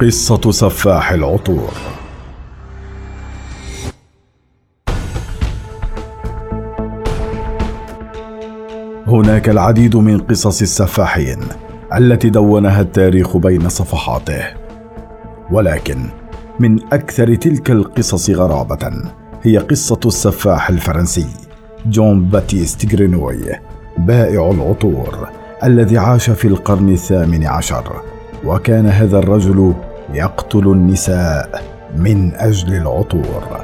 قصة سفاح العطور. هناك العديد من قصص السفاحين التي دونها التاريخ بين صفحاته. ولكن من أكثر تلك القصص غرابة هي قصة السفاح الفرنسي جون باتيست جرينوي بائع العطور الذي عاش في القرن الثامن عشر. وكان هذا الرجل يقتل النساء من أجل العطور.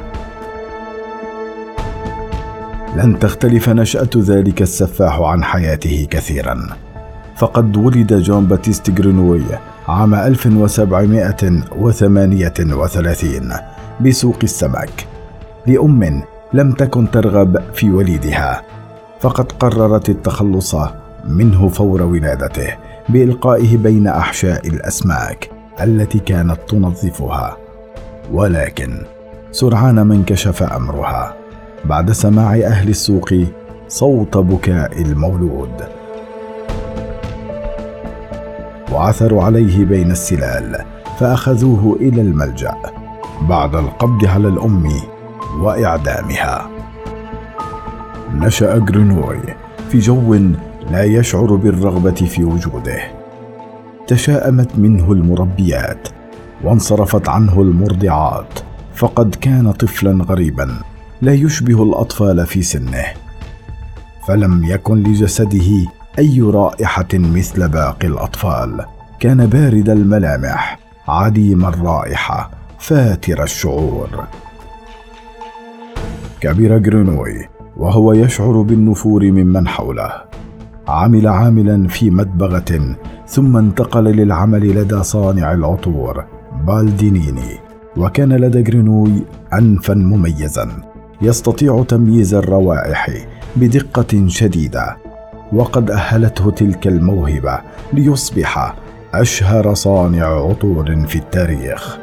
لن تختلف نشأة ذلك السفاح عن حياته كثيرا. فقد ولد جون باتيست جرينوي عام 1738 بسوق السمك لأم لم تكن ترغب في وليدها. فقد قررت التخلص منه فور ولادته بإلقائه بين أحشاء الأسماك. التي كانت تنظفها. ولكن سرعان ما انكشف أمرها. بعد سماع أهل السوق صوت بكاء المولود. وعثروا عليه بين السلال فأخذوه إلى الملجأ. بعد القبض على الأم وإعدامها. نشأ جرينوي في جو لا يشعر بالرغبة في وجوده. تشاءمت منه المربيات وانصرفت عنه المرضعات فقد كان طفلا غريبا لا يشبه الأطفال في سنه. فلم يكن لجسده أي رائحة مثل باقي الأطفال. كان بارد الملامح عديم الرائحة فاتر الشعور. كبر جرينوي وهو يشعر بالنفور ممن حوله. عمل عاملا في مدبغة ثم انتقل للعمل لدى صانع العطور بالديني. وكان لدى جرينوي انفا مميزا. يستطيع تمييز الروائح بدقة شديدة. وقد أهلته تلك الموهبة ليصبح أشهر صانع عطور في التاريخ.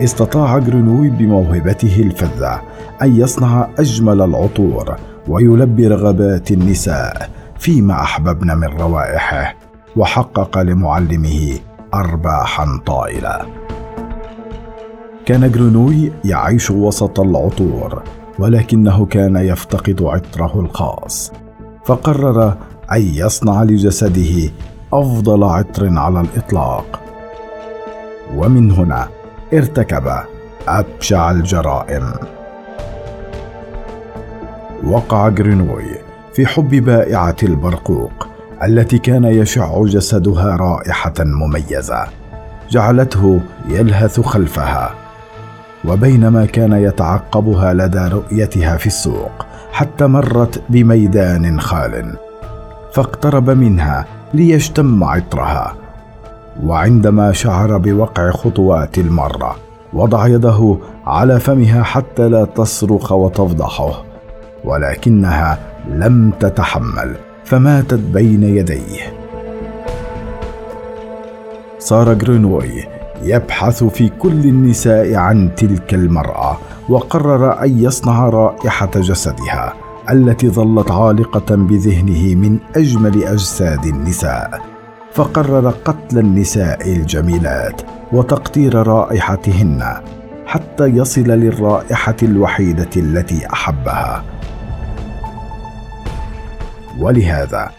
استطاع جرينوي بموهبته الفذة أن يصنع أجمل العطور ويلبي رغبات النساء فيما أحببن من روائحه وحقق لمعلمه ارباحا طائلة. كان جرينوي يعيش وسط العطور ولكنه كان يفتقد عطره الخاص. فقرر أن يصنع لجسده أفضل عطر على الإطلاق. ومن هنا ارتكب أبشع الجرائم. وقع جرينوي في حب بائعة البرقوق التي كان يشع جسدها رائحة مميزة. جعلته يلهث خلفها. وبينما كان يتعقبها لدى رؤيتها في السوق حتى مرت بميدان خال فاقترب منها ليشتم عطرها. وعندما شعر بوقع خطوات المرة وضع يده على فمها حتى لا تصرخ وتفضحه. ولكنها لم تتحمل فماتت بين يديه. صار جرينوي يبحث في كل النساء عن تلك المرأة وقرر أن يصنع رائحة جسدها التي ظلت عالقة بذهنه من أجمل أجساد النساء. فقرر قتل النساء الجميلات وتقطير رائحتهن. حتى يصل للرائحة الوحيدة التي أحبها. ولهذا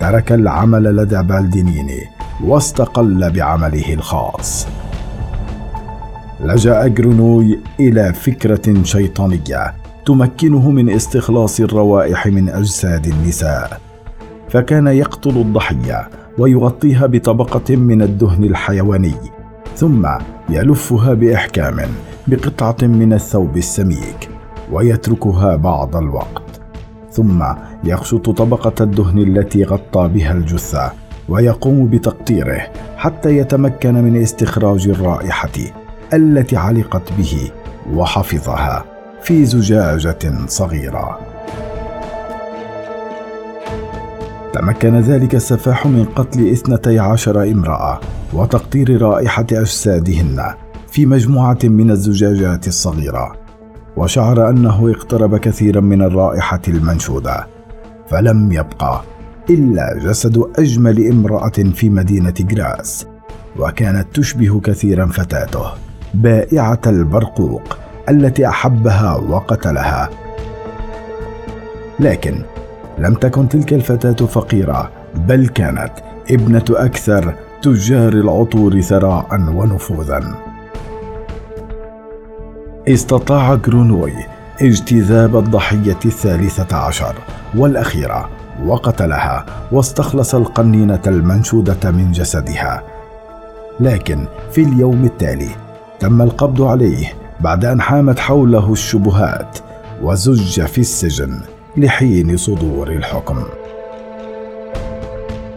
ترك العمل لدى بالدينيني واستقل بعمله الخاص. لجأ جرونوي إلى فكرة شيطانية تمكنه من استخلاص الروائح من أجساد النساء فكان يقتل الضحية ويغطيها بطبقة من الدهن الحيواني ثم يلفها بإحكام بقطعة من الثوب السميك ويتركها بعض الوقت ثم يخشط طبقة الدهن التي غطى بها الجثة ويقوم بتقطيره حتى يتمكن من استخراج الرائحة التي علقت به وحفظها في زجاجة صغيرة. تمكن ذلك السفاح من قتل اثنتي عشر امرأة وتقطير رائحة أجسادهن في مجموعة من الزجاجات الصغيرة. وشعر أنه اقترب كثيرا من الرائحة المنشودة فلم يبقى إلا جسد أجمل امرأة في مدينة جراس وكانت تشبه كثيرا فتاته بائعة البرقوق التي أحبها وقتلها. لكن لم تكن تلك الفتاة فقيرة بل كانت ابنة أكثر تجار العطور ثراء ونفوذا. استطاع جرونوي اجتذاب الضحية الثالثة عشر والأخيرة وقتلها واستخلص القنينة المنشودة من جسدها. لكن في اليوم التالي تم القبض عليه بعد أن حامت حوله الشبهات وزج في السجن. لحين صدور الحكم.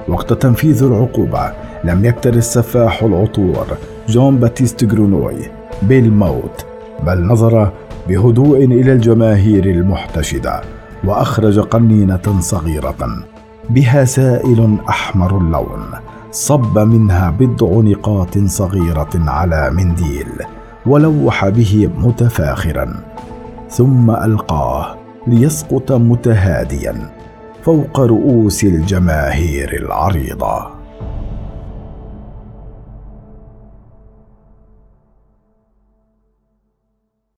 وقت تنفيذ العقوبة لم يكتر السفاح العطور جون باتيست جرينوي بالموت بل نظر بهدوء إلى الجماهير المحتشدة وأخرج قنينة صغيرة بها سائل أحمر اللون صب منها بضع نقاط صغيرة على منديل ولوح به متفاخرا ثم ألقاه ليسقط متهاديا فوق رؤوس الجماهير العريضة.